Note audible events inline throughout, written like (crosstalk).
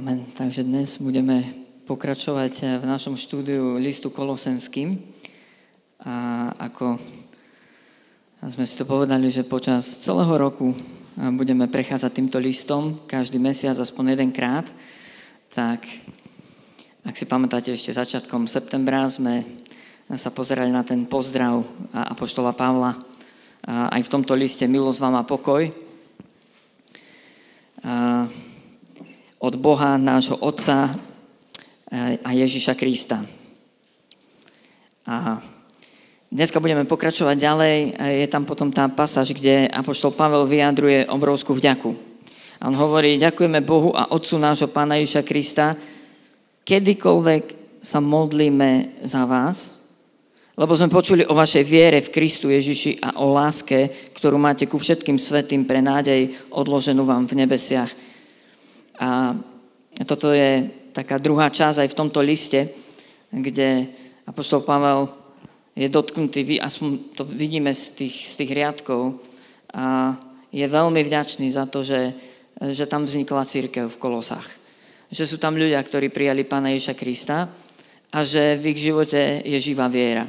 Amen. Takže dnes budeme pokračovať v našom štúdiu listu Kolosenským. A ako sme si to povedali, že počas celého roku budeme prechádzať týmto listom každý mesiac aspoň jedenkrát, tak ak si pamätáte, ešte začiatkom septembra sme sa pozerali na ten pozdrav Apoštola Pavla aj v tomto liste Milosť vám a pokoj. A od Boha, nášho Otca a Ježiša Krista. A dneska budeme pokračovať ďalej. Je tam potom tá pasáž, kde Apoštol Pavel vyjadruje obrovskú vďaku. A on hovorí, ďakujeme Bohu a Otcu nášho Pána Ježiša Krista, kedykoľvek sa modlíme za vás, lebo sme počuli o vašej viere v Kristu Ježiši a o láske, ktorú máte ku všetkým svetým pre nádej odloženú vám v nebesiach a toto je taká druhá časť aj v tomto liste, kde Apoštol Pavel je dotknutý, aspoň to vidíme z tých, z tých riadkov, a je veľmi vďačný za to, že, že tam vznikla církev v Kolosách. Že sú tam ľudia, ktorí prijali Pána Ježa Krista a že v ich živote je živá viera,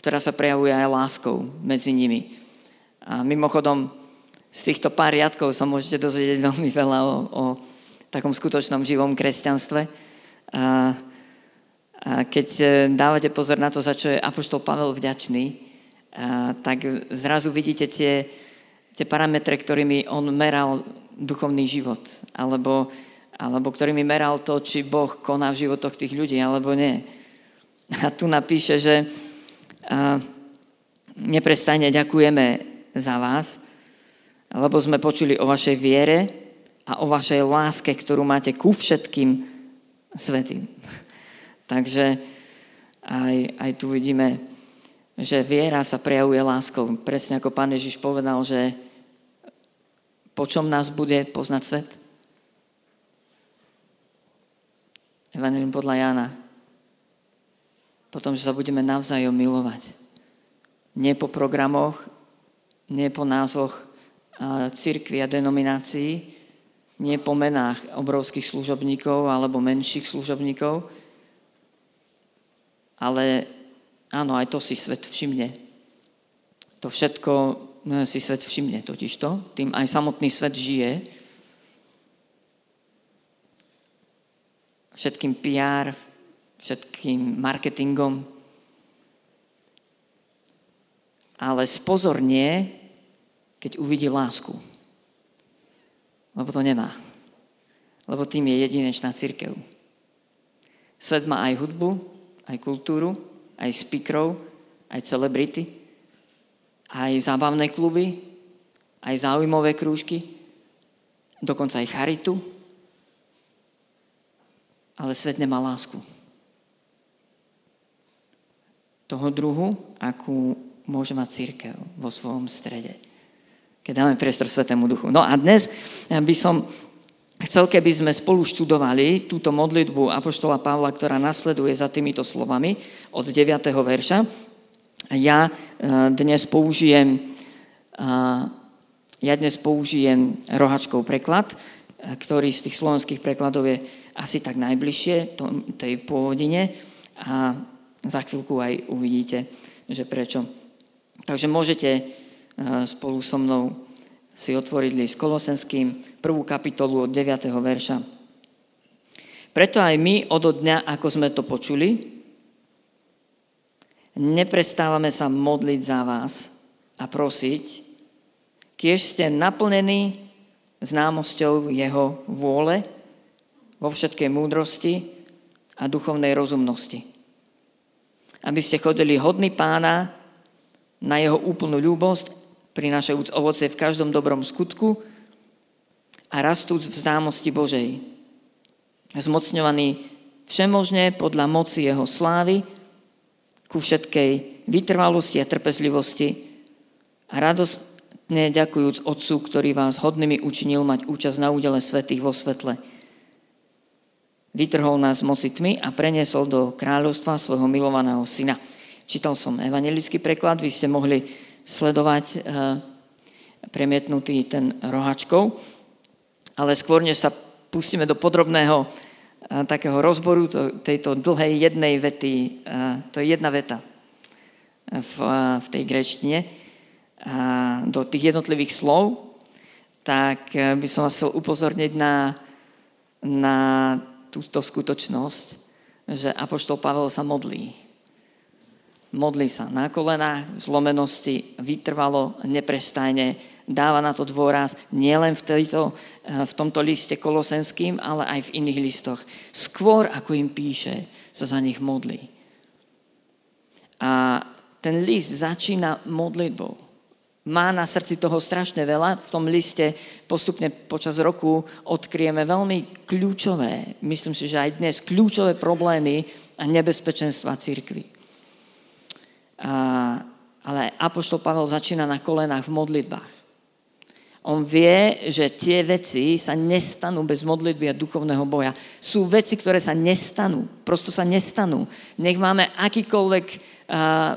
ktorá sa prejavuje aj láskou medzi nimi. A mimochodom, z týchto pár riadkov sa môžete dozvedieť (laughs) veľmi veľa o, o takom skutočnom živom kresťanstve. A, a keď e, dávate pozor na to, za čo je Apoštol Pavel vďačný, a, tak zrazu vidíte tie, tie parametre, ktorými on meral duchovný život, alebo, alebo ktorými meral to, či Boh koná v životoch tých ľudí, alebo nie. A tu napíše, že a, neprestajne ďakujeme za vás, lebo sme počuli o vašej viere, a o vašej láske, ktorú máte ku všetkým svetým. (laughs) Takže aj, aj tu vidíme, že viera sa prejavuje láskou. Presne ako pán Ježiš povedal, že po čom nás bude poznať svet? Evangelium podľa Jána. Potom, že sa budeme navzájom milovať. Nie po programoch, nie po názvoch církvy a denominácií, nie po menách obrovských služobníkov alebo menších služobníkov, ale áno, aj to si svet všimne. To všetko eh, si svet všimne totižto, tým aj samotný svet žije. Všetkým PR, všetkým marketingom. Ale spozornie, keď uvidí lásku. Lebo to nemá. Lebo tým je jedinečná církev. Svet má aj hudbu, aj kultúru, aj speakerov, aj celebrity, aj zábavné kluby, aj zaujímavé krúžky, dokonca aj charitu. Ale svet nemá lásku. Toho druhu, akú môže mať církev vo svojom strede keď dáme priestor Svetému Duchu. No a dnes by som chcel, keby sme spolu študovali túto modlitbu Apoštola Pavla, ktorá nasleduje za týmito slovami od 9. verša. Ja e, dnes použijem, e, ja dnes použijem rohačkov preklad, ktorý z tých slovenských prekladov je asi tak najbližšie tej pôvodine a za chvíľku aj uvidíte, že prečo. Takže môžete Eh, spolu so mnou si otvoriť list Kolosenským, prvú kapitolu od 9. verša. Preto aj my od dňa, ako sme to počuli, neprestávame sa modliť za vás a prosiť, kiež ste naplnení známosťou Jeho vôle vo všetkej múdrosti a duchovnej rozumnosti. Aby ste chodili hodný pána na jeho úplnú ľúbosť prinášajúc ovoce v každom dobrom skutku a rastúc v známosti Božej. Zmocňovaný všemožne podľa moci Jeho slávy ku všetkej vytrvalosti a trpezlivosti a radostne ďakujúc Otcu, ktorý vás hodnými učinil mať účasť na údele svetých vo svetle. Vytrhol nás z moci tmy a preniesol do kráľovstva svojho milovaného syna. Čítal som evangelický preklad, vy ste mohli sledovať eh, premietnutý ten rohačkou. Ale skôr, než sa pustíme do podrobného takého rozboru tejto dlhej jednej vety. To je jedna veta v, v tej grečtine do tých jednotlivých slov, tak by som vás chcel upozorniť na, na túto skutočnosť, že Apoštol Pavel sa modlí. Modlí sa na kolenách, v zlomenosti, vytrvalo, neprestajne, dáva na to dôraz nielen v, tejto, e, v tomto liste kolosenským, ale aj v iných listoch. Skôr, ako im píše, sa za nich modlí. A ten list začína modlitbou. Má na srdci toho strašne veľa. V tom liste postupne počas roku odkryjeme veľmi kľúčové, myslím si, že aj dnes, kľúčové problémy a nebezpečenstva církvy. Ale Apoštol Pavel začína na kolenách v modlitbách. On vie, že tie veci sa nestanú bez modlitby a duchovného boja. Sú veci, ktoré sa nestanú. Prosto sa nestanú. Nech máme akýkoľvek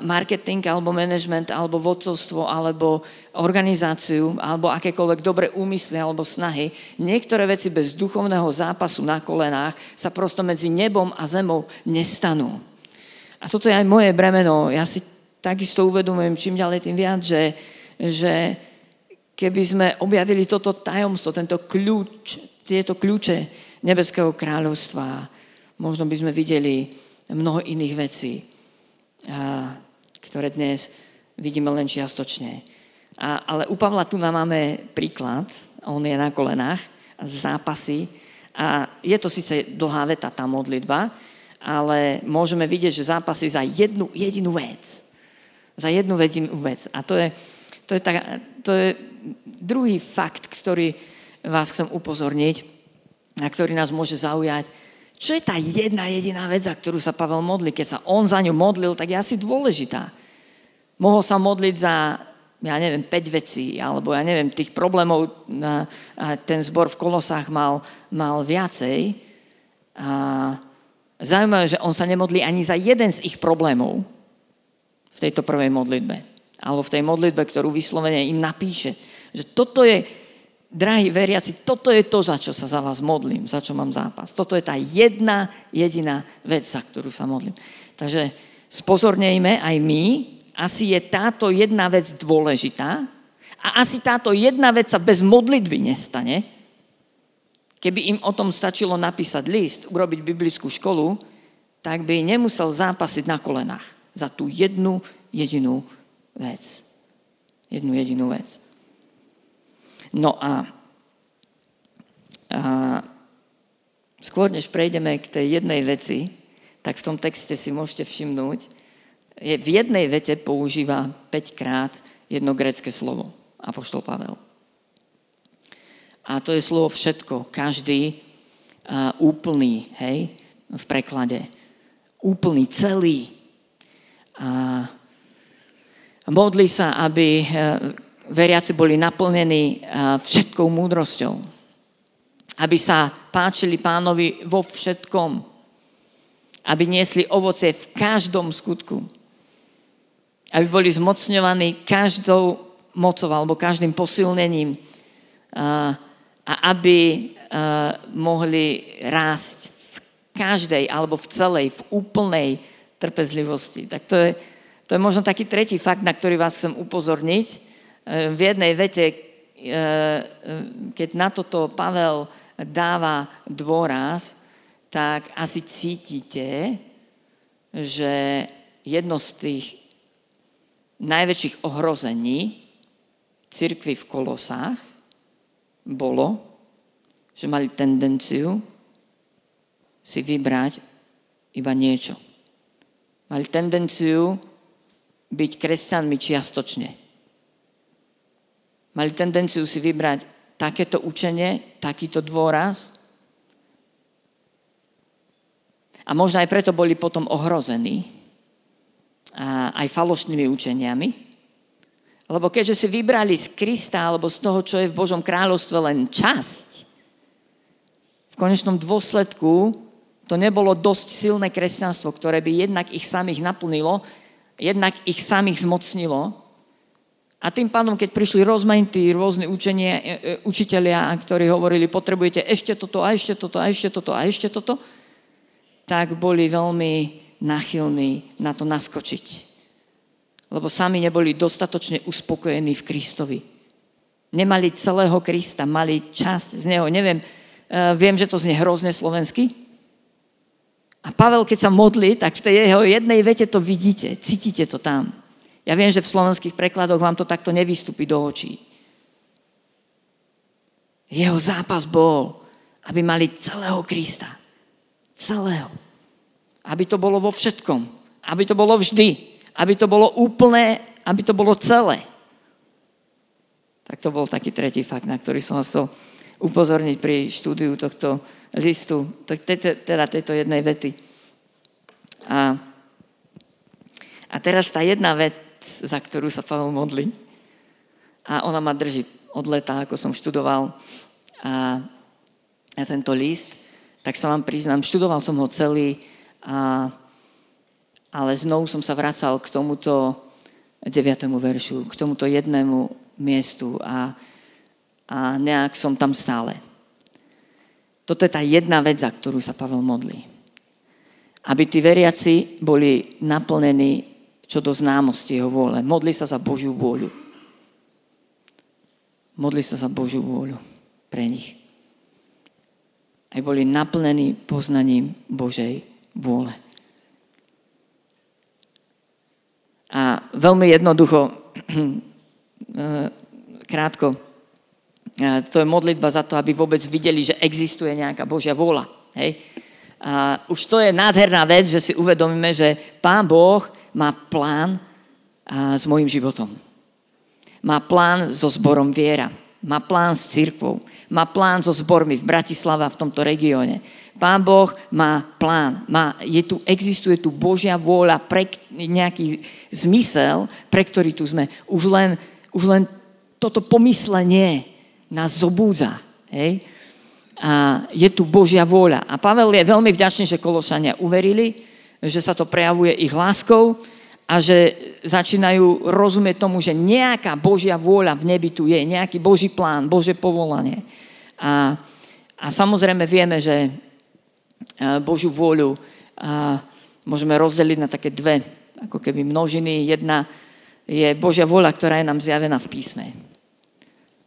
marketing alebo management alebo vodcovstvo alebo organizáciu alebo akékoľvek dobré úmysly alebo snahy. Niektoré veci bez duchovného zápasu na kolenách sa prosto medzi nebom a zemou nestanú. A toto je aj moje bremeno. Ja si takisto uvedomujem čím ďalej tým viac, že, že keby sme objavili toto tajomstvo, tento kľúč, tieto kľúče nebeského kráľovstva, možno by sme videli mnoho iných vecí, ktoré dnes vidíme len čiastočne. A, ale u Pavla tu nám máme príklad, on je na kolenách, zápasy a je to síce dlhá veta, tá modlitba, ale môžeme vidieť, že zápasy za jednu jedinú vec. Za jednu jedinú vec. A to je, to je, tak, to je druhý fakt, ktorý vás chcem upozorniť a ktorý nás môže zaujať. Čo je tá jedna jediná vec, za ktorú sa Pavel modlí? Keď sa on za ňu modlil, tak je asi dôležitá. Mohol sa modliť za, ja neviem, 5 vecí, alebo ja neviem, tých problémov na, a ten zbor v Kolosách mal, mal viacej. A zaujímavé, že on sa nemodlí ani za jeden z ich problémov v tejto prvej modlitbe alebo v tej modlitbe, ktorú vyslovene im napíše, že toto je, drahí veriaci, toto je to, za čo sa za vás modlím, za čo mám zápas. Toto je tá jedna jediná vec, za ktorú sa modlím. Takže spozornejme aj my, asi je táto jedna vec dôležitá a asi táto jedna vec sa bez modlitby nestane. Keby im o tom stačilo napísať list, urobiť biblickú školu, tak by nemusel zápasiť na kolenách za tú jednu jedinú vec. Jednu jedinú vec. No a, a skôr než prejdeme k tej jednej veci, tak v tom texte si môžete všimnúť, je, v jednej vete používa 5 krát jedno grecké slovo. Apoštol Pavel. A to je slovo všetko, každý uh, úplný, hej, v preklade. Úplný, celý. A Modli sa, aby eh, veriaci boli naplnení eh, všetkou múdrosťou. Aby sa páčili pánovi vo všetkom. Aby niesli ovoce v každom skutku. Aby boli zmocňovaní každou mocou alebo každým posilnením. Eh, a aby mohli rásť v každej alebo v celej, v úplnej trpezlivosti. Tak to je, to je možno taký tretí fakt, na ktorý vás chcem upozorniť. E, v jednej vete, e, e, keď na toto Pavel dáva dôraz, tak asi cítite, že jedno z tých najväčších ohrození cirkvy v Kolosách bolo, že mali tendenciu si vybrať iba niečo. Mali tendenciu byť kresťanmi čiastočne. Mali tendenciu si vybrať takéto učenie, takýto dôraz. A možno aj preto boli potom ohrození a aj falošnými učeniami. Lebo keďže si vybrali z Krista alebo z toho, čo je v Božom kráľovstve len časť, v konečnom dôsledku to nebolo dosť silné kresťanstvo, ktoré by jednak ich samých naplnilo, jednak ich samých zmocnilo, A tým pádom, keď prišli rozmanití rôzni učenie, e, e, učitelia, ktorí hovorili, potrebujete ešte toto a ešte toto a ešte toto a ešte toto, tak boli veľmi nachylní na to naskočiť. Lebo sami neboli dostatočne uspokojení v Kristovi. Nemali celého Krista, mali časť z Neho. Neviem, e, viem, že to znie hrozne slovensky. A Pavel, keď sa modlí, tak v tej jeho jednej vete to vidíte, cítite to tam. Ja viem, že v slovenských prekladoch vám to takto nevystúpi do očí. Jeho zápas bol, aby mali celého Krista. Celého. Aby to bolo vo všetkom. Aby to bolo vždy. Aby to bolo úplné, aby to bolo celé. Tak to bol taký tretí fakt, na ktorý som chcel upozorniť pri štúdiu tohto listu, teda tejto jednej vety. A, a teraz tá jedna veta, za ktorú sa Pavel modlí. A ona ma drží od leta, ako som študoval a, a tento list. Tak sa vám priznám, študoval som ho celý, a, ale znovu som sa vracal k tomuto 9. veršu, k tomuto jednému miestu a, a nejak som tam stále. Toto je tá jedna vec, za ktorú sa Pavel modlí. Aby tí veriaci boli naplnení čo do známosti jeho vôle. Modli sa za Božiu vôľu. Modli sa za Božiu vôľu pre nich. Aj boli naplnení poznaním Božej vôle. A veľmi jednoducho, (clears throat) krátko, to je modlitba za to, aby vôbec videli, že existuje nejaká Božia vôľa. Hej? A už to je nádherná vec, že si uvedomíme, že Pán Boh má plán s mojim životom. Má plán so zborom Viera. Má plán s církvou. Má plán so zbormi v Bratislava v tomto regióne. Pán Boh má plán. Má, je tu, existuje tu Božia vôľa pre nejaký zmysel, pre ktorý tu sme. Už len, už len toto pomyslenie nás zobúdza. Hej? A je tu Božia vôľa. A Pavel je veľmi vďačný, že Kološania uverili, že sa to prejavuje ich láskou a že začínajú rozumieť tomu, že nejaká Božia vôľa v nebi tu je, nejaký Boží plán, Bože povolanie. A, a samozrejme vieme, že Božiu vôľu a môžeme rozdeliť na také dve, ako keby množiny. Jedna je Božia vôľa, ktorá je nám zjavená v písme.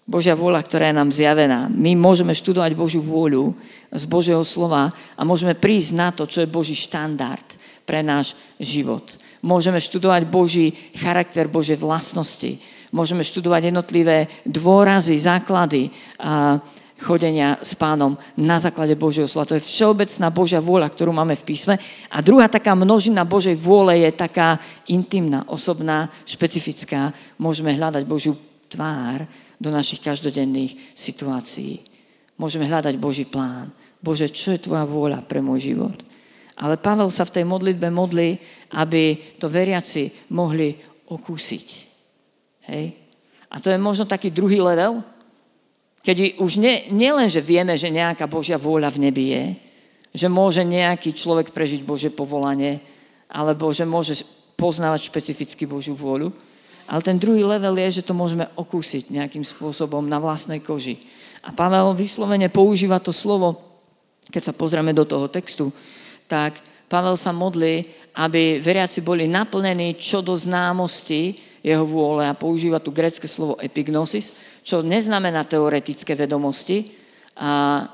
Božia vôľa, ktorá je nám zjavená. My môžeme študovať Božiu vôľu z Božieho slova a môžeme prísť na to, čo je Boží štandard pre náš život. Môžeme študovať Boží charakter, Božie vlastnosti. Môžeme študovať jednotlivé dôrazy, základy a chodenia s pánom na základe Božieho slova. To je všeobecná Božia vôľa, ktorú máme v písme. A druhá taká množina Božej vôle je taká intimná, osobná, špecifická. Môžeme hľadať Božiu tvár, do našich každodenných situácií. Môžeme hľadať Boží plán. Bože, čo je tvoja vôľa pre môj život? Ale Pavel sa v tej modlitbe modlí, aby to veriaci mohli okúsiť. Hej? A to je možno taký druhý level, keď už nie, nie len, že vieme, že nejaká Božia vôľa v nebi je, že môže nejaký človek prežiť Bože povolanie, alebo že môže poznávať špecificky Božiu vôľu, ale ten druhý level je, že to môžeme okúsiť nejakým spôsobom na vlastnej koži. A Pavel vyslovene používa to slovo, keď sa pozrieme do toho textu, tak Pavel sa modlí, aby veriaci boli naplnení čo do známosti jeho vôle a používa tu grecké slovo epignosis, čo neznamená teoretické vedomosti, a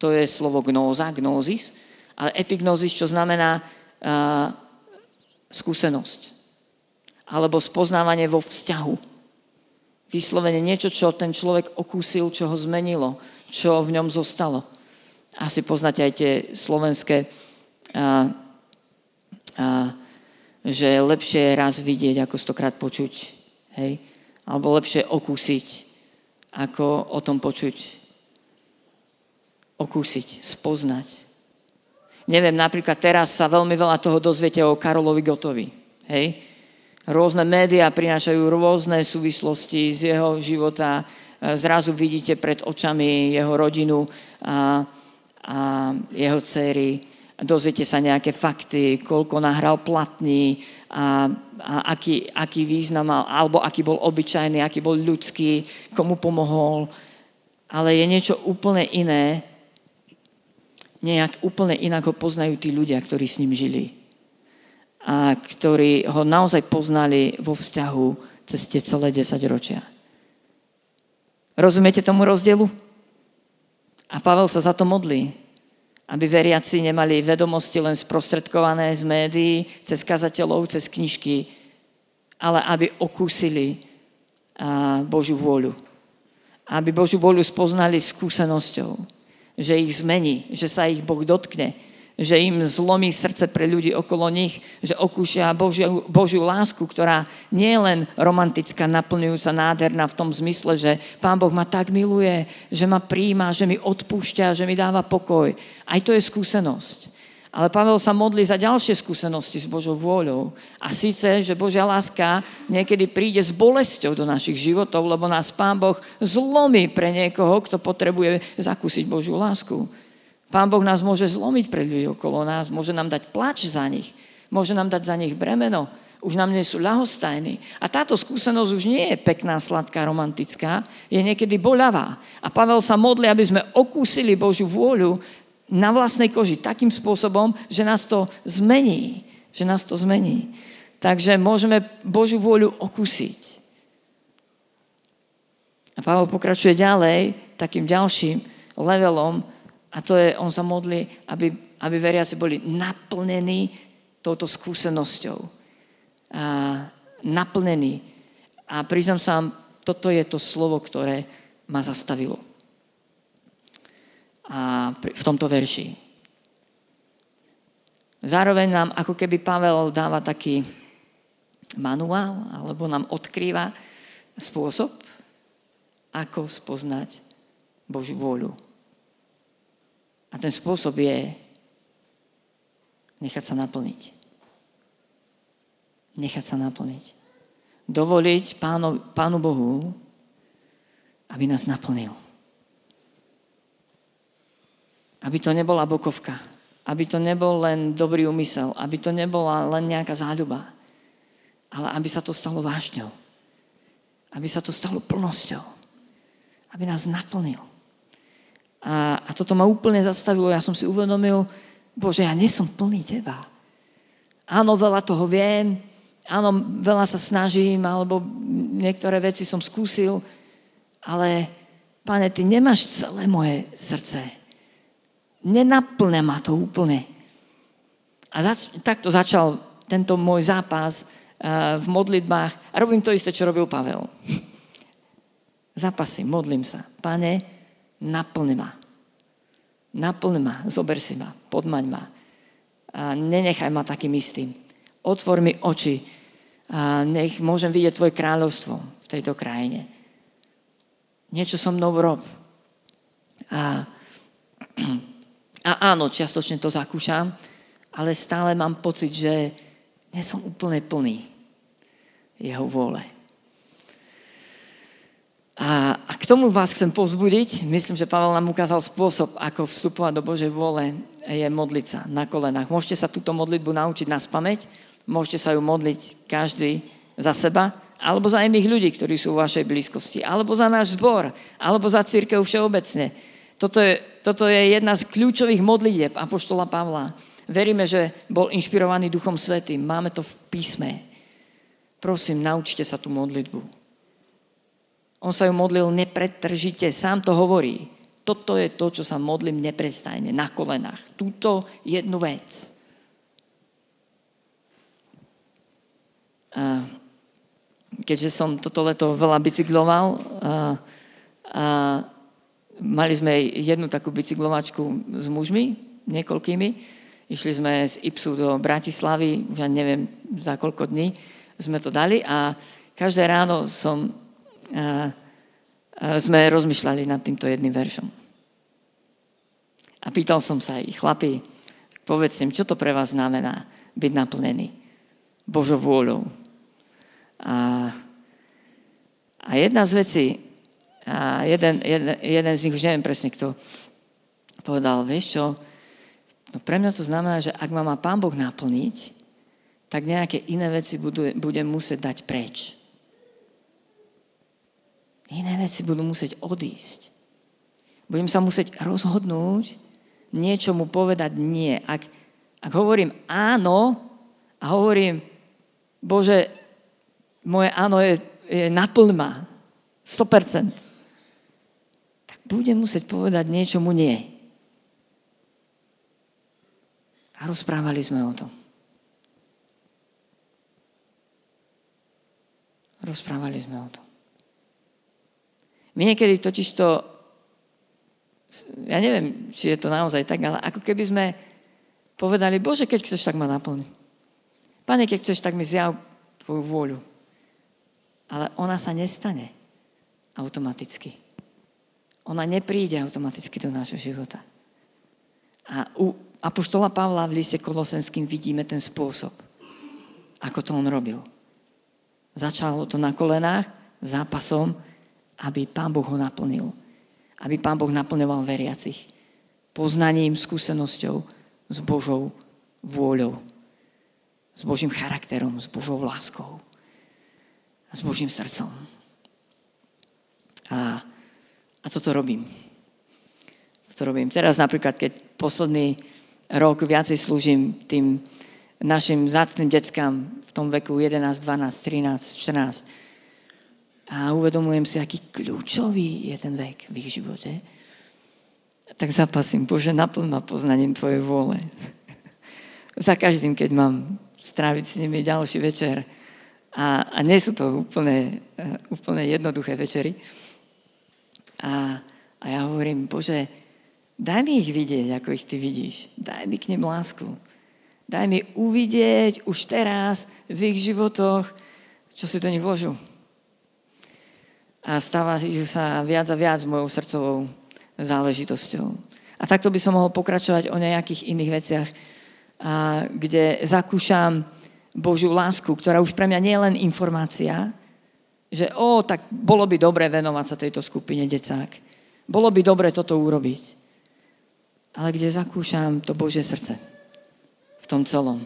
to je slovo gnóza, gnózis, ale epignosis, čo znamená a, skúsenosť alebo spoznávanie vo vzťahu. Vyslovene niečo, čo ten človek okúsil, čo ho zmenilo, čo v ňom zostalo. Asi poznáte aj tie slovenské, a, a, že lepšie je raz vidieť, ako stokrát počuť. Hej? Alebo lepšie okúsiť, ako o tom počuť. Okúsiť, spoznať. Neviem, napríklad teraz sa veľmi veľa toho dozviete o Karolovi Gotovi. Hej? Rôzne médiá prinášajú rôzne súvislosti z jeho života. Zrazu vidíte pred očami jeho rodinu a, a jeho céry dozviete sa nejaké fakty, koľko nahral platný a, a aký, aký význam mal, alebo aký bol obyčajný, aký bol ľudský, komu pomohol. Ale je niečo úplne iné, nejak úplne inak ho poznajú tí ľudia, ktorí s ním žili. A ktorí ho naozaj poznali vo vzťahu cez tie celé 10 ročia. Rozumiete tomu rozdielu? A Pavel sa za to modlí aby veriaci nemali vedomosti len sprostredkované z médií, cez kazateľov, cez knižky, ale aby okúsili Božiu vôľu. Aby Božiu vôľu spoznali skúsenosťou, že ich zmení, že sa ich Boh dotkne, že im zlomí srdce pre ľudí okolo nich, že okúšia Božiu, Božiu lásku, ktorá nie je len romantická, naplňujúca, nádherná v tom zmysle, že Pán Boh ma tak miluje, že ma príjma, že mi odpúšťa, že mi dáva pokoj. Aj to je skúsenosť. Ale Pavel sa modlí za ďalšie skúsenosti s Božou vôľou. A síce, že Božia láska niekedy príde s bolesťou do našich životov, lebo nás Pán Boh zlomí pre niekoho, kto potrebuje zakúsiť Božiu lásku. Pán Boh nás môže zlomiť pre ľudí okolo nás, môže nám dať plač za nich, môže nám dať za nich bremeno, už nám nie sú ľahostajní. A táto skúsenosť už nie je pekná, sladká, romantická, je niekedy boľavá. A Pavel sa modlí, aby sme okúsili Božiu vôľu na vlastnej koži takým spôsobom, že nás to zmení. Že nás to zmení. Takže môžeme Božiu vôľu okúsiť. A Pavel pokračuje ďalej takým ďalším levelom, a to je, on sa modlí, aby, aby veriaci boli naplnení touto skúsenosťou. A, naplnení. A priznám sa vám, toto je to slovo, ktoré ma zastavilo. A v tomto verši. Zároveň nám ako keby Pavel dáva taký manuál, alebo nám odkrýva spôsob, ako spoznať Božiu vôľu. A ten spôsob je nechať sa naplniť. Nechať sa naplniť. Dovoliť pánu, pánu Bohu, aby nás naplnil. Aby to nebola bokovka. Aby to nebol len dobrý úmysel. Aby to nebola len nejaká záľuba. Ale aby sa to stalo vážňou. Aby sa to stalo plnosťou. Aby nás naplnil. A, a toto ma úplne zastavilo. Ja som si uvedomil, Bože, ja nie som plný Teba. Áno, veľa toho viem, áno, veľa sa snažím, alebo niektoré veci som skúsil, ale, pane, Ty nemáš celé moje srdce. Nenaplňa ma to úplne. A zač- takto začal tento môj zápas uh, v modlitbách. A robím to isté, čo robil Pavel. (laughs) Zapasím, modlím sa. Pane, naplň ma. Naplň ma, zober si ma, podmaň ma. A nenechaj ma takým istým. Otvor mi oči a nech môžem vidieť Tvoje kráľovstvo v tejto krajine. Niečo so mnou rob. A, a áno, čiastočne to zakúšam, ale stále mám pocit, že nie som úplne plný jeho vôle. A, a k tomu vás chcem povzbudiť. Myslím, že Pavel nám ukázal spôsob, ako vstupovať do Božej vôle, je modliť sa na kolenách. Môžete sa túto modlitbu naučiť na spameť, môžete sa ju modliť každý za seba, alebo za iných ľudí, ktorí sú v vašej blízkosti, alebo za náš zbor, alebo za církev všeobecne. Toto je, toto je jedna z kľúčových modlitieb Apoštola Pavla. Veríme, že bol inšpirovaný Duchom Svetým. Máme to v písme. Prosím, naučte sa tú modlitbu. On sa ju modlil nepretržite, sám to hovorí. Toto je to, čo sa modlím neprestajne, na kolenách. Túto jednu vec. A keďže som toto leto veľa bicykloval, a, a mali sme jednu takú bicyklovačku s mužmi, niekoľkými. Išli sme z Ipsu do Bratislavy, už neviem za koľko dní sme to dali a každé ráno som sme rozmýšľali nad týmto jedným veršom. A pýtal som sa ich, chlapi, povedzte čo to pre vás znamená byť naplnený Božou vôľou. A, a jedna z vecí, a jeden, jeden, jeden z nich, už neviem presne kto, povedal, vieš čo, No pre mňa to znamená, že ak ma má Pán Boh naplniť, tak nejaké iné veci budem musieť dať preč. Iné veci budú musieť odísť. Budem sa musieť rozhodnúť, niečomu povedať nie. Ak, ak hovorím áno a hovorím, Bože, moje áno je, je naplň 100%, tak budem musieť povedať niečomu nie. A rozprávali sme o tom. Rozprávali sme o tom. My niekedy totiž to, ja neviem, či je to naozaj tak, ale ako keby sme povedali, Bože, keď chceš, tak ma naplň. Pane, keď chceš, tak mi zjav tvoju vôľu. Ale ona sa nestane automaticky. Ona nepríde automaticky do nášho života. A u Apoštola Pavla v liste Kolosenským vidíme ten spôsob, ako to on robil. Začalo to na kolenách, zápasom, aby Pán Boh ho naplnil. Aby Pán Boh naplňoval veriacich. Poznaním, skúsenosťou, s Božou vôľou. S Božím charakterom, s Božou láskou. A s Božím srdcom. A, a toto robím. Toto robím. Teraz napríklad, keď posledný rok viacej slúžim tým našim zácným deckám v tom veku 11, 12, 13, 14. A uvedomujem si, aký kľúčový je ten vek v ich živote. Tak zapasím, Bože, naplň ma poznaním Tvojej vôle. (laughs) Za každým, keď mám stráviť s nimi ďalší večer. A, a nie sú to úplne, uh, úplne jednoduché večery. A, a ja hovorím, Bože, daj mi ich vidieť, ako ich Ty vidíš. Daj mi k nim lásku. Daj mi uvidieť už teraz v ich životoch, čo si do nich vložil. A stávajú sa viac a viac mojou srdcovou záležitosťou. A takto by som mohol pokračovať o nejakých iných veciach, a, kde zakúšam Božiu lásku, ktorá už pre mňa nie je len informácia, že o, tak bolo by dobre venovať sa tejto skupine decák. Bolo by dobre toto urobiť. Ale kde zakúšam to Božie srdce tom celom.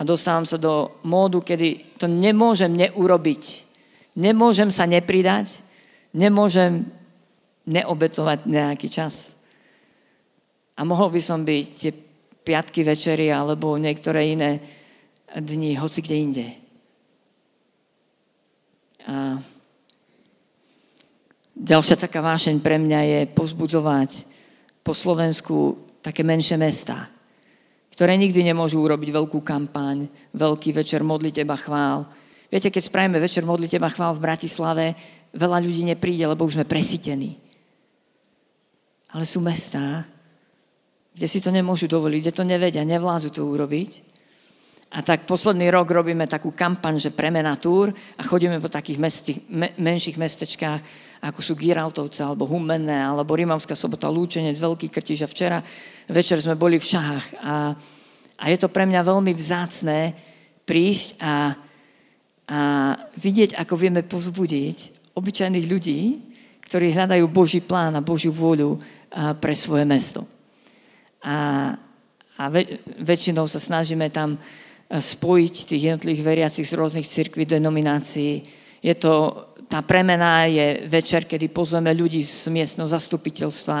A dostávam sa do módu, kedy to nemôžem neurobiť. Nemôžem sa nepridať, nemôžem neobetovať nejaký čas. A mohol by som byť tie piatky večery alebo niektoré iné dni, hoci kde inde. A ďalšia taká vášeň pre mňa je pozbudzovať po Slovensku také menšie mesta ktoré nikdy nemôžu urobiť veľkú kampaň, veľký večer modli teba chvál. Viete, keď spravíme večer modli teba chvál v Bratislave, veľa ľudí nepríde, lebo už sme presítení. Ale sú mestá, kde si to nemôžu dovoliť, kde to nevedia, nevládzu to urobiť. A tak posledný rok robíme takú kampaň, že premena túr a chodíme po takých mestich, me, menších mestečkách, ako sú Giraltovce, alebo Humenné, alebo Rimavská sobota, Lúčenec, Veľký Krtiž. A včera večer sme boli v Šahách. A, a je to pre mňa veľmi vzácné prísť a, a vidieť, ako vieme pozbudiť obyčajných ľudí, ktorí hľadajú Boží plán a Božiu vôľu pre svoje mesto. A, a väč- väčšinou sa snažíme tam spojiť tých jednotlivých veriacich z rôznych cirkví, denominácií. Je to, tá premena je večer, kedy pozveme ľudí z miestneho zastupiteľstva,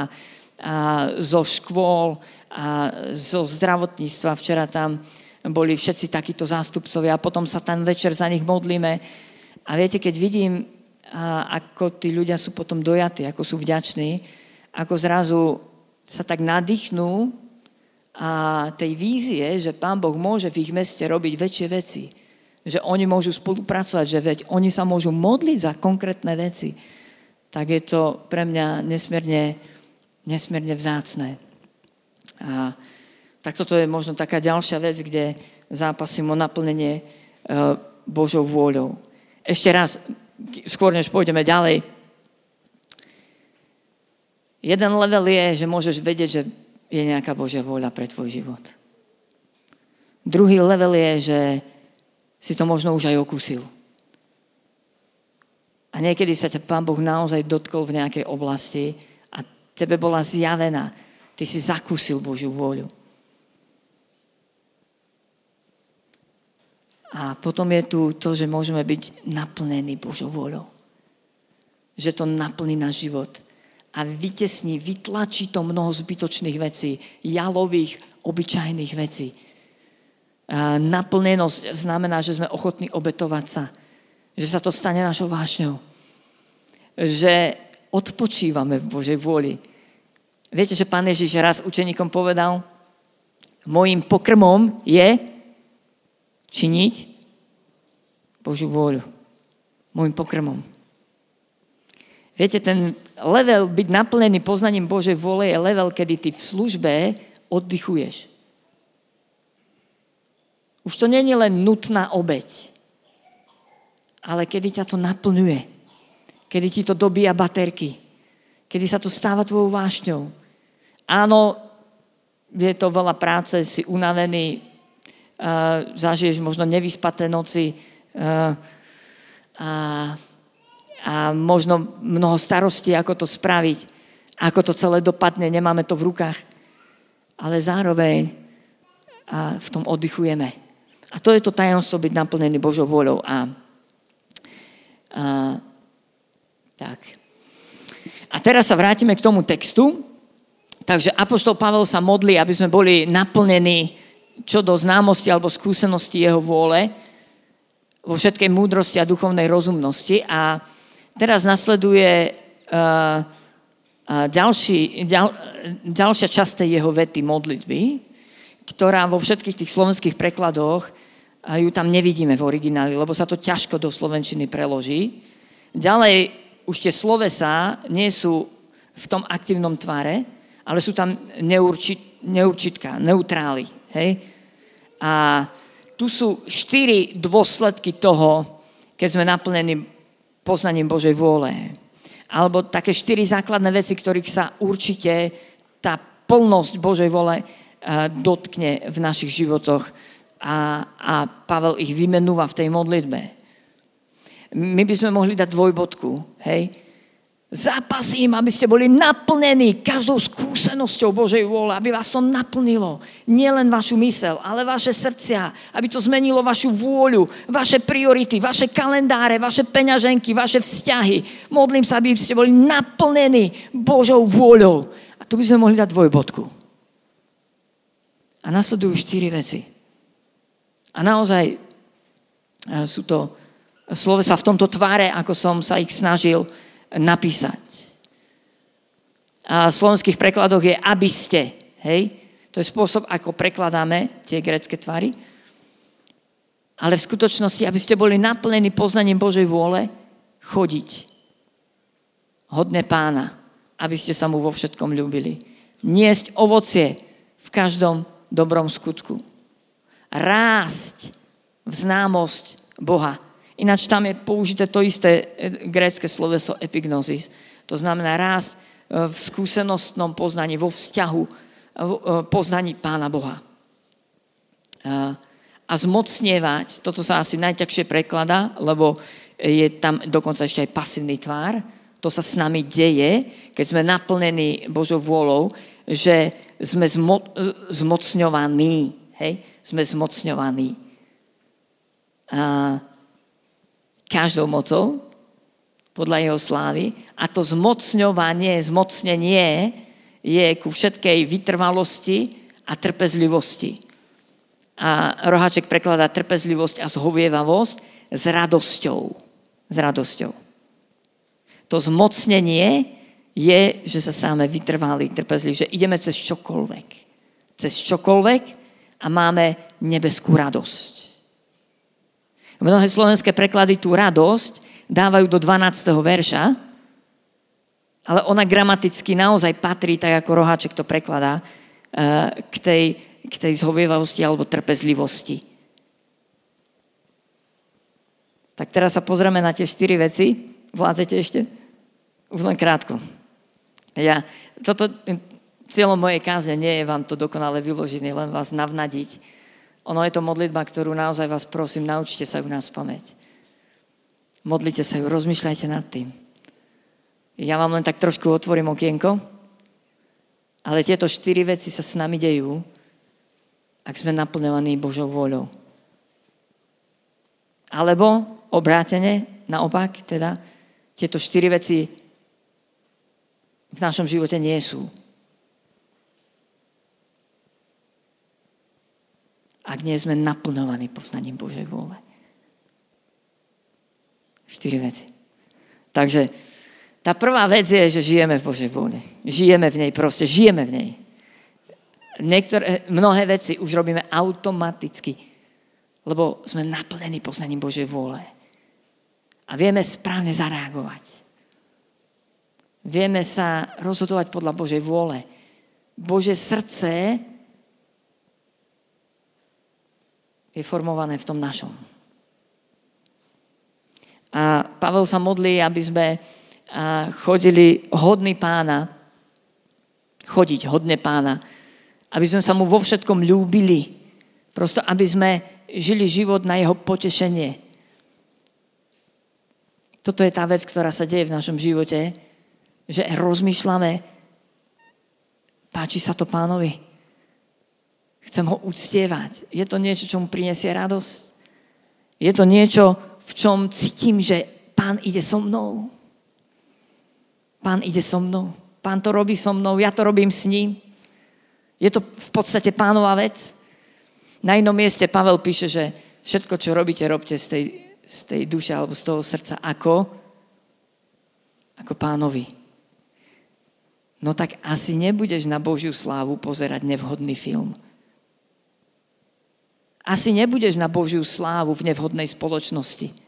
a zo škôl, a zo zdravotníctva. Včera tam boli všetci takíto zástupcovia a potom sa tam večer za nich modlíme. A viete, keď vidím, ako tí ľudia sú potom dojatí, ako sú vďační, ako zrazu sa tak nadýchnú a tej vízie, že Pán Boh môže v ich meste robiť väčšie veci. Že oni môžu spolupracovať, že veď oni sa môžu modliť za konkrétne veci. Tak je to pre mňa nesmierne, nesmierne vzácné. A tak toto je možno taká ďalšia vec, kde zápasím o naplnenie e, Božou vôľou. Ešte raz, skôr než pôjdeme ďalej, jeden level je, že môžeš vedieť, že je nejaká Božia vôľa pre tvoj život. Druhý level je, že si to možno už aj okúsil. A niekedy sa ťa Pán Boh naozaj dotkol v nejakej oblasti a tebe bola zjavená. Ty si zakúsil Božiu vôľu. A potom je tu to, že môžeme byť naplnení Božou vôľou. Že to naplní náš život. A vytesní, vytlačí to mnoho zbytočných vecí, jalových, obyčajných vecí. A naplnenosť znamená, že sme ochotní obetovať sa. Že sa to stane našou vášňou. Že odpočívame v Božej vôli. Viete, že pán Ježiš raz učeníkom povedal, mojim pokrmom je činiť Božiu vôľu. Môjim pokrmom. Viete, ten level byť naplnený poznaním Božej vôle je level, kedy ty v službe oddychuješ. Už to není len nutná obeď, ale kedy ťa to naplňuje, kedy ti to dobíja baterky, kedy sa to stáva tvojou vášňou. Áno, je to veľa práce, si unavený, zažiješ možno nevyspaté noci a, a možno mnoho starostí, ako to spraviť, ako to celé dopadne, nemáme to v rukách. Ale zároveň a v tom oddychujeme. A to je to tajomstvo byť naplnený Božou vôľou. A, a, tak. a teraz sa vrátime k tomu textu. Takže Apoštol Pavel sa modlí, aby sme boli naplnení čo do známosti alebo skúsenosti jeho vôle, vo všetkej múdrosti a duchovnej rozumnosti. A teraz nasleduje uh, ďalší, ďal, ďalšia časť tej jeho vety modlitby, ktorá vo všetkých tých slovenských prekladoch uh, ju tam nevidíme v origináli, lebo sa to ťažko do slovenčiny preloží. Ďalej už tie slovesa nie sú v tom aktívnom tvare, ale sú tam neurčit, neurčitka, neutrály. Hej? A tu sú štyri dôsledky toho, keď sme naplnení poznaním Božej vôle. Alebo také štyri základné veci, ktorých sa určite tá plnosť Božej vole eh, dotkne v našich životoch a, a Pavel ich vymenúva v tej modlitbe. My by sme mohli dať dvojbodku, hej? Zápasím, aby ste boli naplnení každou skúsenosťou Božej vôle, aby vás to naplnilo. Nielen vašu mysel, ale vaše srdcia, aby to zmenilo vašu vôľu, vaše priority, vaše kalendáre, vaše peňaženky, vaše vzťahy. Modlím sa, aby ste boli naplnení Božou vôľou. A tu by sme mohli dať dvojbodku. A nasledujú štyri veci. A naozaj sú to sa v tomto tváre, ako som sa ich snažil napísať. A v slovenských prekladoch je aby ste. Hej? To je spôsob, ako prekladáme tie grecké tvary. Ale v skutočnosti, aby ste boli naplnení poznaním Božej vôle, chodiť. Hodné pána, aby ste sa mu vo všetkom ľúbili. Niesť ovocie v každom dobrom skutku. Rásť v známosť Boha Ináč tam je použité to isté e, grécke sloveso epignosis. To znamená rásť e, v skúsenostnom poznaní, vo vzťahu, e, poznaní Pána Boha. A zmocnievať, toto sa asi najťažšie prekladá, lebo je tam dokonca ešte aj pasívny tvár. To sa s nami deje, keď sme naplnení Božou vôľou, že sme zmo- zmocňovaní. Hej? Sme zmocňovaní. A každou mocou, podľa jeho slávy. A to zmocňovanie, zmocnenie je ku všetkej vytrvalosti a trpezlivosti. A Roháček prekladá trpezlivosť a zhovievavosť s radosťou. S radosťou. To zmocnenie je, že sa sáme vytrvali, trpezliví, že ideme cez čokoľvek. Cez čokoľvek a máme nebeskú radosť. Mnohé slovenské preklady tú radosť dávajú do 12. verša, ale ona gramaticky naozaj patrí, tak ako Roháček to prekladá, eh, k tej, k tej zhovievavosti alebo trpezlivosti. Tak teraz sa pozrieme na tie štyri veci. Vládzete ešte? Už len krátko. Ja, toto, cieľom mojej káze nie je vám to dokonale vyložiť, len vás navnadiť ono je to modlitba, ktorú naozaj vás prosím, naučte sa ju nás pamäť. Modlite sa ju, rozmýšľajte nad tým. Ja vám len tak trošku otvorím okienko. Ale tieto štyri veci sa s nami dejú, ak sme naplňovaní Božou voľou. Alebo obrátene, naopak, teda, tieto štyri veci v našom živote nie sú. Ak nie sme naplňovaní poznaním Božej vôle. Štyri veci. Takže tá prvá vec je, že žijeme v Božej vôle. Žijeme v nej proste, žijeme v nej. Niektoré, mnohé veci už robíme automaticky, lebo sme naplnení poznaním Božej vôle. A vieme správne zareagovať. Vieme sa rozhodovať podľa Božej vôle. Bože srdce je formované v tom našom. A Pavel sa modlí, aby sme chodili hodný pána, chodiť hodne pána, aby sme sa mu vo všetkom ľúbili, prosto aby sme žili život na jeho potešenie. Toto je tá vec, ktorá sa deje v našom živote, že rozmýšľame, páči sa to pánovi, chcem ho uctievať. Je to niečo, čo mu prinesie radosť? Je to niečo, v čom cítim, že pán ide so mnou. Pán ide so mnou. Pán to robí so mnou, ja to robím s ním. Je to v podstate pánová vec. Na inom mieste Pavel píše, že všetko, čo robíte, robte z tej, z tej duše alebo z toho srdca ako, ako pánovi. No tak asi nebudeš na Božiu slávu pozerať nevhodný film. Asi nebudeš na Božiu slávu v nevhodnej spoločnosti.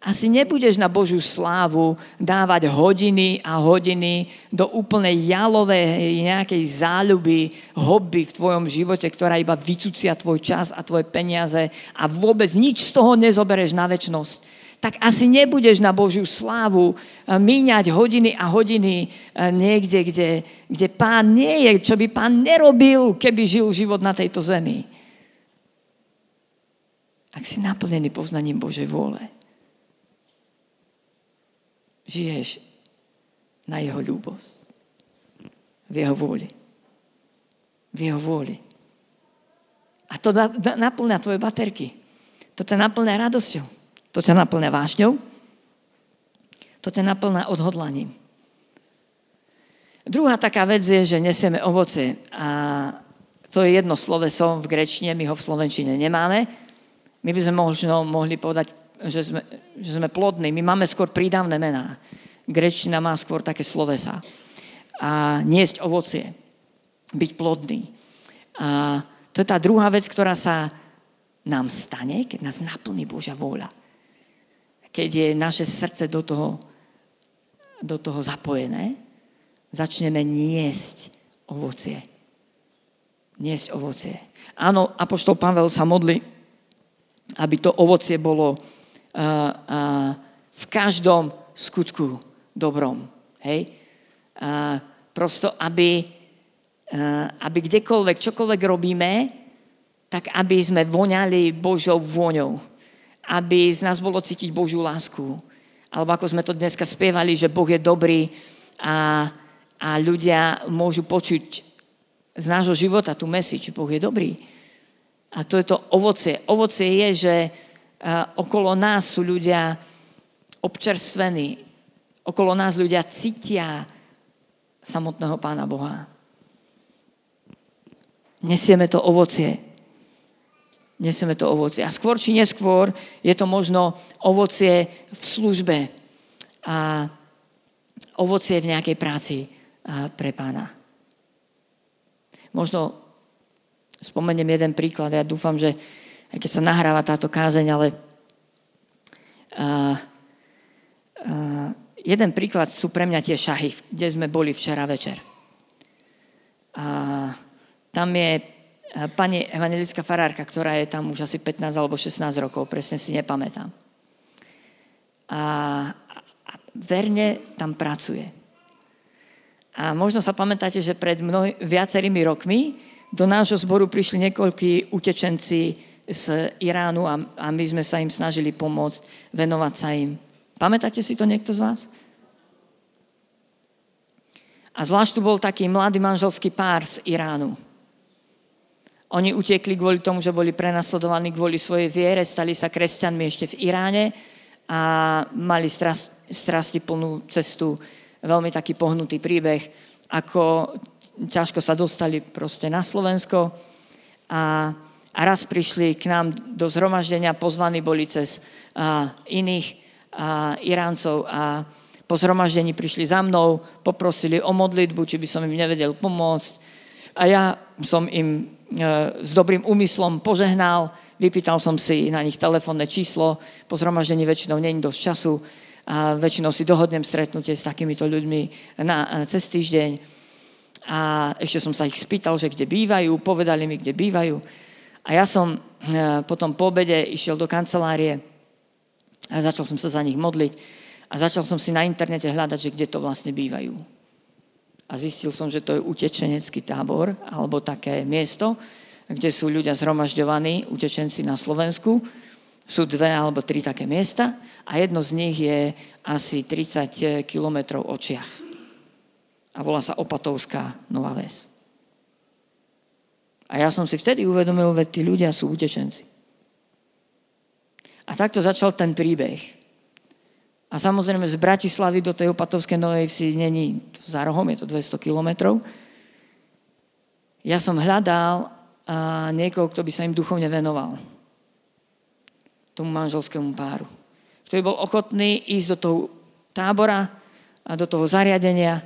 Asi nebudeš na Božiu slávu dávať hodiny a hodiny do úplnej jalovej nejakej záľuby, hobby v tvojom živote, ktorá iba vycucia tvoj čas a tvoje peniaze a vôbec nič z toho nezobereš na väčnosť tak asi nebudeš na Božiu slávu eh, míňať hodiny a hodiny eh, niekde, kde, kde pán nie je, čo by pán nerobil, keby žil život na tejto zemi ak si naplnený poznaním Božej vôle, žiješ na jeho ľúbosť. V jeho vôli. V jeho vôli. A to naplňa tvoje baterky. To ťa naplňa radosťou. To ťa naplňa vášňou. To ťa naplňa odhodlaním. Druhá taká vec je, že nesieme ovoce. A to je jedno sloveso v grečine, my ho v slovenčine nemáme. My by sme možno mohli povedať, že sme, že sme plodní. My máme skôr prídavné mená. Grečtina má skôr také slovesa. A niesť ovocie. Byť plodný. A to je tá druhá vec, ktorá sa nám stane, keď nás naplní Božia vôľa. Keď je naše srdce do toho, do toho zapojené, začneme niesť ovocie. Niesť ovocie. Áno, Apoštol Pavel sa modli, aby to ovocie bolo uh, uh, v každom skutku dobrom. Hej? Uh, prosto, aby, aby kdekoľvek, čokoľvek robíme, tak aby sme voňali Božou vôňou. Aby z nás bolo cítiť Božiu lásku. Alebo ako sme to dneska spievali, že Boh je dobrý a, a ľudia môžu počuť z nášho života tú message, Boh je dobrý. A to je to ovocie. Ovocie je, že okolo nás sú ľudia občerstvení. Okolo nás ľudia cítia samotného Pána Boha. Nesieme to ovocie. Nesieme to ovocie. A skôr či neskôr je to možno ovocie v službe a ovocie v nejakej práci pre pána. Možno Spomeniem jeden príklad. Ja dúfam, že aj keď sa nahráva táto kázeň, ale uh, uh, jeden príklad sú pre mňa tie šahy, kde sme boli včera večer. A tam je pani evangelická farárka, ktorá je tam už asi 15 alebo 16 rokov, presne si nepamätám. A, a verne tam pracuje. A možno sa pamätáte, že pred mnoj, viacerými rokmi do nášho zboru prišli niekoľkí utečenci z Iránu a, a my sme sa im snažili pomôcť, venovať sa im. Pamätáte si to niekto z vás? A zvlášť tu bol taký mladý manželský pár z Iránu. Oni utekli kvôli tomu, že boli prenasledovaní kvôli svojej viere, stali sa kresťanmi ešte v Iráne a mali strasti plnú cestu, veľmi taký pohnutý príbeh, ako ťažko sa dostali proste na Slovensko a, a raz prišli k nám do zhromaždenia, pozvaní boli cez a, iných a, Iráncov a po zhromaždení prišli za mnou, poprosili o modlitbu, či by som im nevedel pomôcť. A ja som im e, s dobrým úmyslom požehnal, vypýtal som si na nich telefónne číslo, po zhromaždení väčšinou není dosť času a väčšinou si dohodnem stretnutie s takýmito ľuďmi na, cez týždeň. A ešte som sa ich spýtal, že kde bývajú, povedali mi, kde bývajú. A ja som e, potom po obede išiel do kancelárie a začal som sa za nich modliť a začal som si na internete hľadať, že kde to vlastne bývajú. A zistil som, že to je utečenecký tábor alebo také miesto, kde sú ľudia zhromažďovaní, utečenci na Slovensku. Sú dve alebo tri také miesta a jedno z nich je asi 30 kilometrov od. A volá sa Opatovská Nová Ves. A ja som si vtedy uvedomil, že tí ľudia sú utečenci. A takto začal ten príbeh. A samozrejme z Bratislavy do tej Opatovskej Novej Vsi není za rohom, je to 200 kilometrov. Ja som hľadal a niekoho, kto by sa im duchovne venoval. Tomu manželskému páru. Ktorý bol ochotný ísť do toho tábora a do toho zariadenia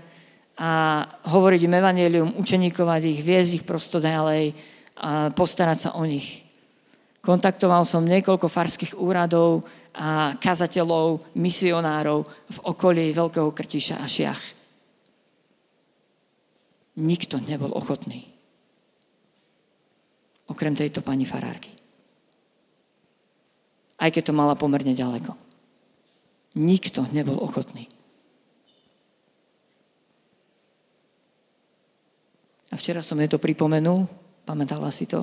a hovoriť im evanelium, učeníkovať ich, viesť ich prosto ďalej a postarať sa o nich. Kontaktoval som niekoľko farských úradov a kazateľov, misionárov v okolí Veľkého Krtiša a Šiach. Nikto nebol ochotný okrem tejto pani farárky. Aj keď to mala pomerne ďaleko. Nikto nebol ochotný. A včera som jej to pripomenul, pamätala si to,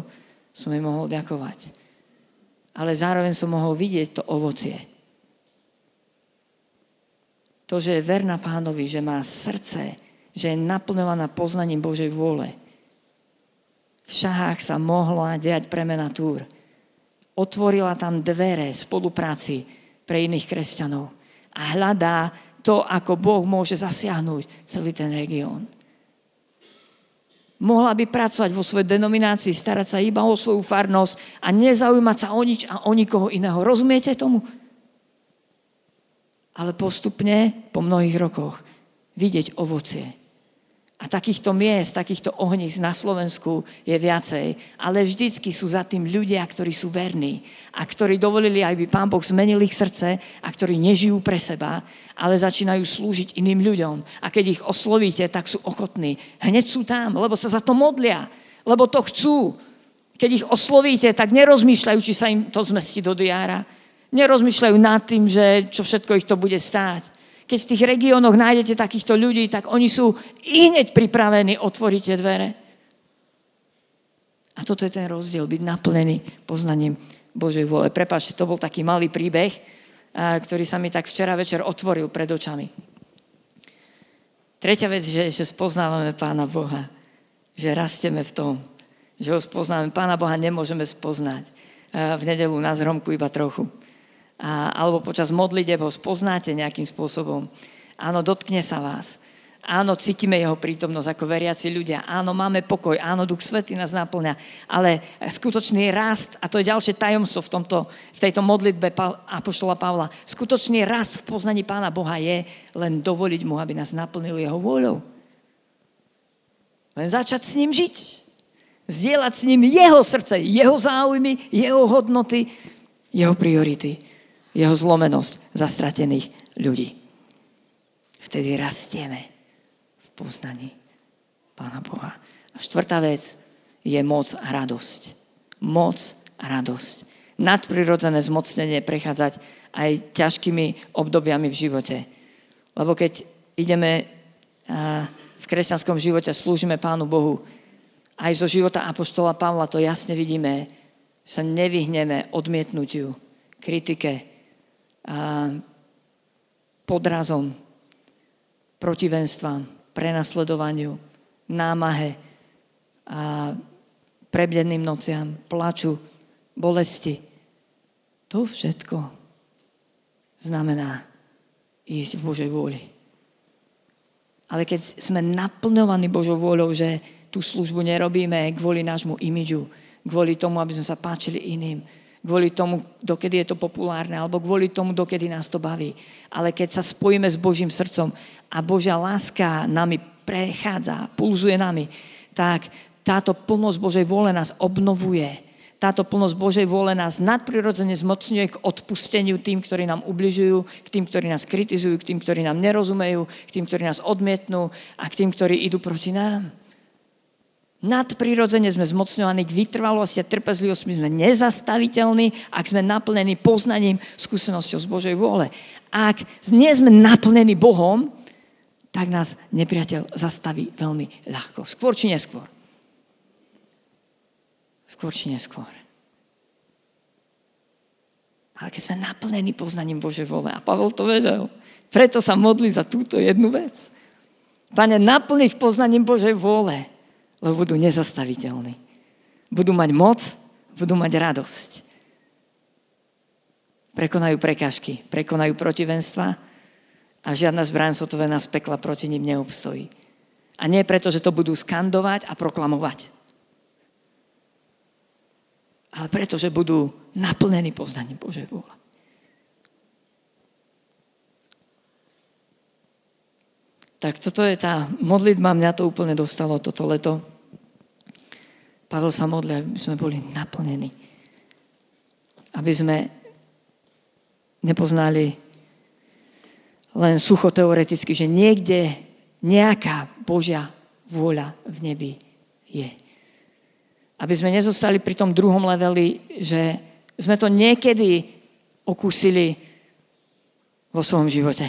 som jej mohol ďakovať. Ale zároveň som mohol vidieť to ovocie. To, že je verná pánovi, že má srdce, že je naplňovaná poznaním Božej vôle v šahách sa mohla diať premena túr. Otvorila tam dvere spolupráci pre iných kresťanov a hľadá to, ako Boh môže zasiahnuť celý ten región. Mohla by pracovať vo svojej denominácii, starať sa iba o svoju farnosť a nezaujímať sa o nič a o nikoho iného. Rozumiete tomu? Ale postupne, po mnohých rokoch, vidieť ovocie a takýchto miest, takýchto ohnízk na Slovensku je viacej. Ale vždycky sú za tým ľudia, ktorí sú verní a ktorí dovolili, aby Pán Boh zmenil ich srdce a ktorí nežijú pre seba, ale začínajú slúžiť iným ľuďom. A keď ich oslovíte, tak sú ochotní. Hneď sú tam, lebo sa za to modlia, lebo to chcú. Keď ich oslovíte, tak nerozmýšľajú, či sa im to zmestí do diára. Nerozmýšľajú nad tým, že čo všetko ich to bude stáť keď v tých regiónoch nájdete takýchto ľudí, tak oni sú hneď pripravení otvoriť tie dvere. A toto je ten rozdiel, byť naplnený poznaním Božej vôle. Prepačte, to bol taký malý príbeh, ktorý sa mi tak včera večer otvoril pred očami. Tretia vec, že, že spoznávame Pána Boha. Že rasteme v tom. Že ho spoznávame. Pána Boha nemôžeme spoznať. V nedelu na zhromku iba trochu a, alebo počas modlitev ho spoznáte nejakým spôsobom. Áno, dotkne sa vás. Áno, cítime jeho prítomnosť ako veriaci ľudia. Áno, máme pokoj. Áno, Duch Svetý nás naplňa. Ale skutočný rast, a to je ďalšie tajomstvo v, tomto, v tejto modlitbe Apoštola Pavla, skutočný rast v poznaní Pána Boha je len dovoliť mu, aby nás naplnil jeho vôľou. Len začať s ním žiť. Zdieľať s ním jeho srdce, jeho záujmy, jeho hodnoty, jeho priority jeho zlomenosť zastratených ľudí. Vtedy rastieme v poznaní Pána Boha. A štvrtá vec je moc a radosť. Moc a radosť. Nadprirodzené zmocnenie prechádzať aj ťažkými obdobiami v živote. Lebo keď ideme v kresťanskom živote, slúžime Pánu Bohu, aj zo života Apoštola Pavla to jasne vidíme, že sa nevyhneme odmietnutiu, kritike, podrazom, protivenstvám, prenasledovaniu, námahe a prebdeným nociam, plaču, bolesti. To všetko znamená ísť v Božej vôli. Ale keď sme naplňovaní Božou vôľou, že tú službu nerobíme kvôli nášmu imidžu, kvôli tomu, aby sme sa páčili iným, kvôli tomu, dokedy je to populárne, alebo kvôli tomu, dokedy nás to baví. Ale keď sa spojíme s Božím srdcom a Božia láska nami prechádza, pulzuje nami, tak táto plnosť Božej vôle nás obnovuje. Táto plnosť Božej vôle nás nadprirodzene zmocňuje k odpusteniu tým, ktorí nám ubližujú, k tým, ktorí nás kritizujú, k tým, ktorí nám nerozumejú, k tým, ktorí nás odmietnú a k tým, ktorí idú proti nám. Nadprirodzene sme zmocňovaní k vytrvalosti a trpezlivosti, sme nezastaviteľní, ak sme naplnení poznaním, skúsenosťou z Božej vôle. Ak nie sme naplnení Bohom, tak nás nepriateľ zastaví veľmi ľahko. Skôr či neskôr. Skôr či neskôr. Ale keď sme naplnení poznaním Bože vole, a Pavel to vedel, preto sa modli za túto jednu vec. Pane, naplň poznaním Božej vôle, lebo budú nezastaviteľní. Budú mať moc, budú mať radosť. Prekonajú prekažky, prekonajú protivenstva a žiadna zbraň sotovená z pekla proti nim neobstojí. A nie preto, že to budú skandovať a proklamovať ale preto, že budú naplnení poznaním Božej vôle. Tak toto je tá modlitba, mňa to úplne dostalo toto leto. Pavel sa modlí, aby sme boli naplnení. Aby sme nepoznali len sucho teoreticky, že niekde nejaká Božia vôľa v nebi je. Aby sme nezostali pri tom druhom leveli, že sme to niekedy okúsili vo svojom živote.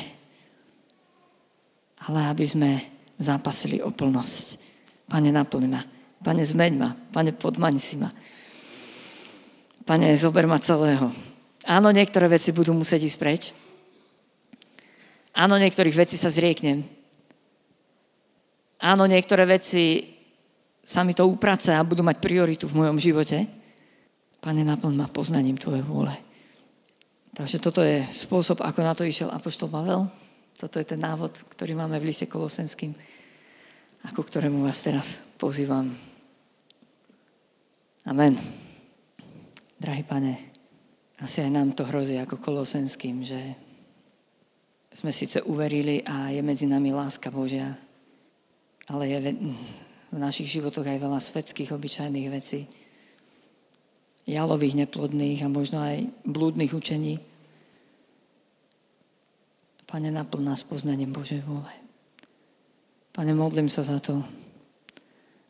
Ale aby sme zápasili o plnosť. Pane, naplň ma. Pane, zmeň ma. Pane, podmaň si ma. Pane, zober ma celého. Áno, niektoré veci budú musieť ísť preč. Áno, niektorých vecí sa zrieknem. Áno, niektoré veci sa mi to uprace a budú mať prioritu v mojom živote, Pane, naplň ma poznaním Tvojej vôle. Takže toto je spôsob, ako na to išiel Apoštol Pavel. Toto je ten návod, ktorý máme v liste Kolosenským, ako ktorému vás teraz pozývam. Amen. Drahý pane, asi aj nám to hrozí ako Kolosenským, že sme síce uverili a je medzi nami láska Božia, ale je v našich životoch aj veľa svetských, obyčajných vecí, jalových, neplodných a možno aj blúdnych učení. Pane, naplň nás poznaním Božej vôle. Pane, modlím sa za to.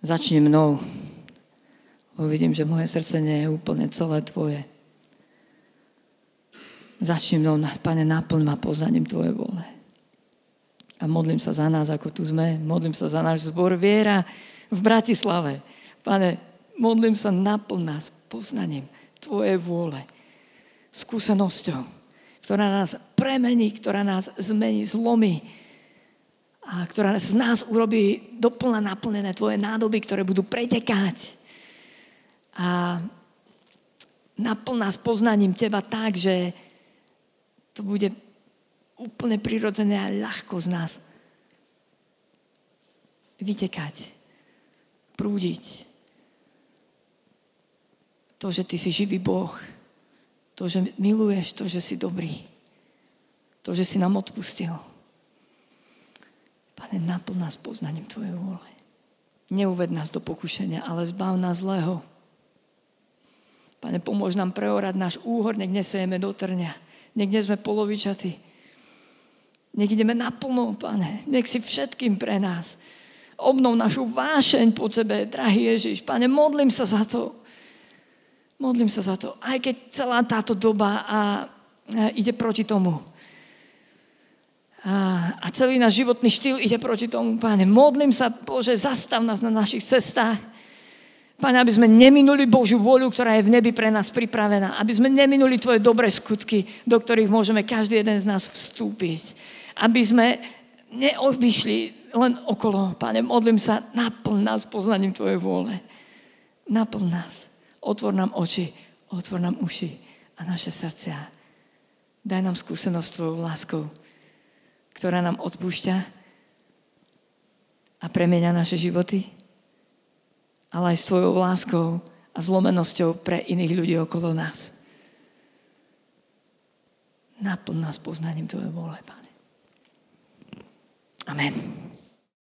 Začni mnou. Lebo vidím, že moje srdce nie je úplne celé Tvoje. Začni mnou, Pane, naplň ma poznaním Tvoje vôle. A modlím sa za nás, ako tu sme. Modlím sa za náš zbor viera v Bratislave. Pane, modlím sa naplň nás poznaním Tvoje vôle, skúsenosťou, ktorá nás premení, ktorá nás zmení, zlomí a ktorá z nás urobí doplna naplnené Tvoje nádoby, ktoré budú pretekať. A naplň nás poznaním Teba tak, že to bude úplne prirodzené a ľahko z nás vytekať prúdiť. To, že ty si živý Boh, to, že miluješ, to, že si dobrý, to, že si nám odpustil. Pane, naplň nás poznaním Tvojej vôle. Neuved nás do pokušenia, ale zbav nás zlého. Pane, pomôž nám preorať náš úhor, nech nesejeme do trňa. Nech nie sme polovičatí. Nech ideme naplno, Pane. Nech si všetkým pre nás obnov našu vášeň po sebe, drahý Ježiš. Pane, modlím sa za to. Modlím sa za to. Aj keď celá táto doba a, a ide proti tomu. A, a celý náš životný štýl ide proti tomu, Pane. Modlím sa, Bože, zastav nás na našich cestách. Pane, aby sme neminuli Božiu voľu, ktorá je v nebi pre nás pripravená. Aby sme neminuli Tvoje dobré skutky, do ktorých môžeme každý jeden z nás vstúpiť. Aby sme neobyšli len okolo. Pane, modlím sa, naplň nás poznaním Tvojej vôle. Naplň nás. Otvor nám oči, otvor nám uši a naše srdcia. Daj nám skúsenosť Tvojou láskou, ktorá nám odpúšťa a premenia naše životy, ale aj s Tvojou láskou a zlomenosťou pre iných ľudí okolo nás. Naplň nás poznaním Tvojej vôle, Pane. Amen.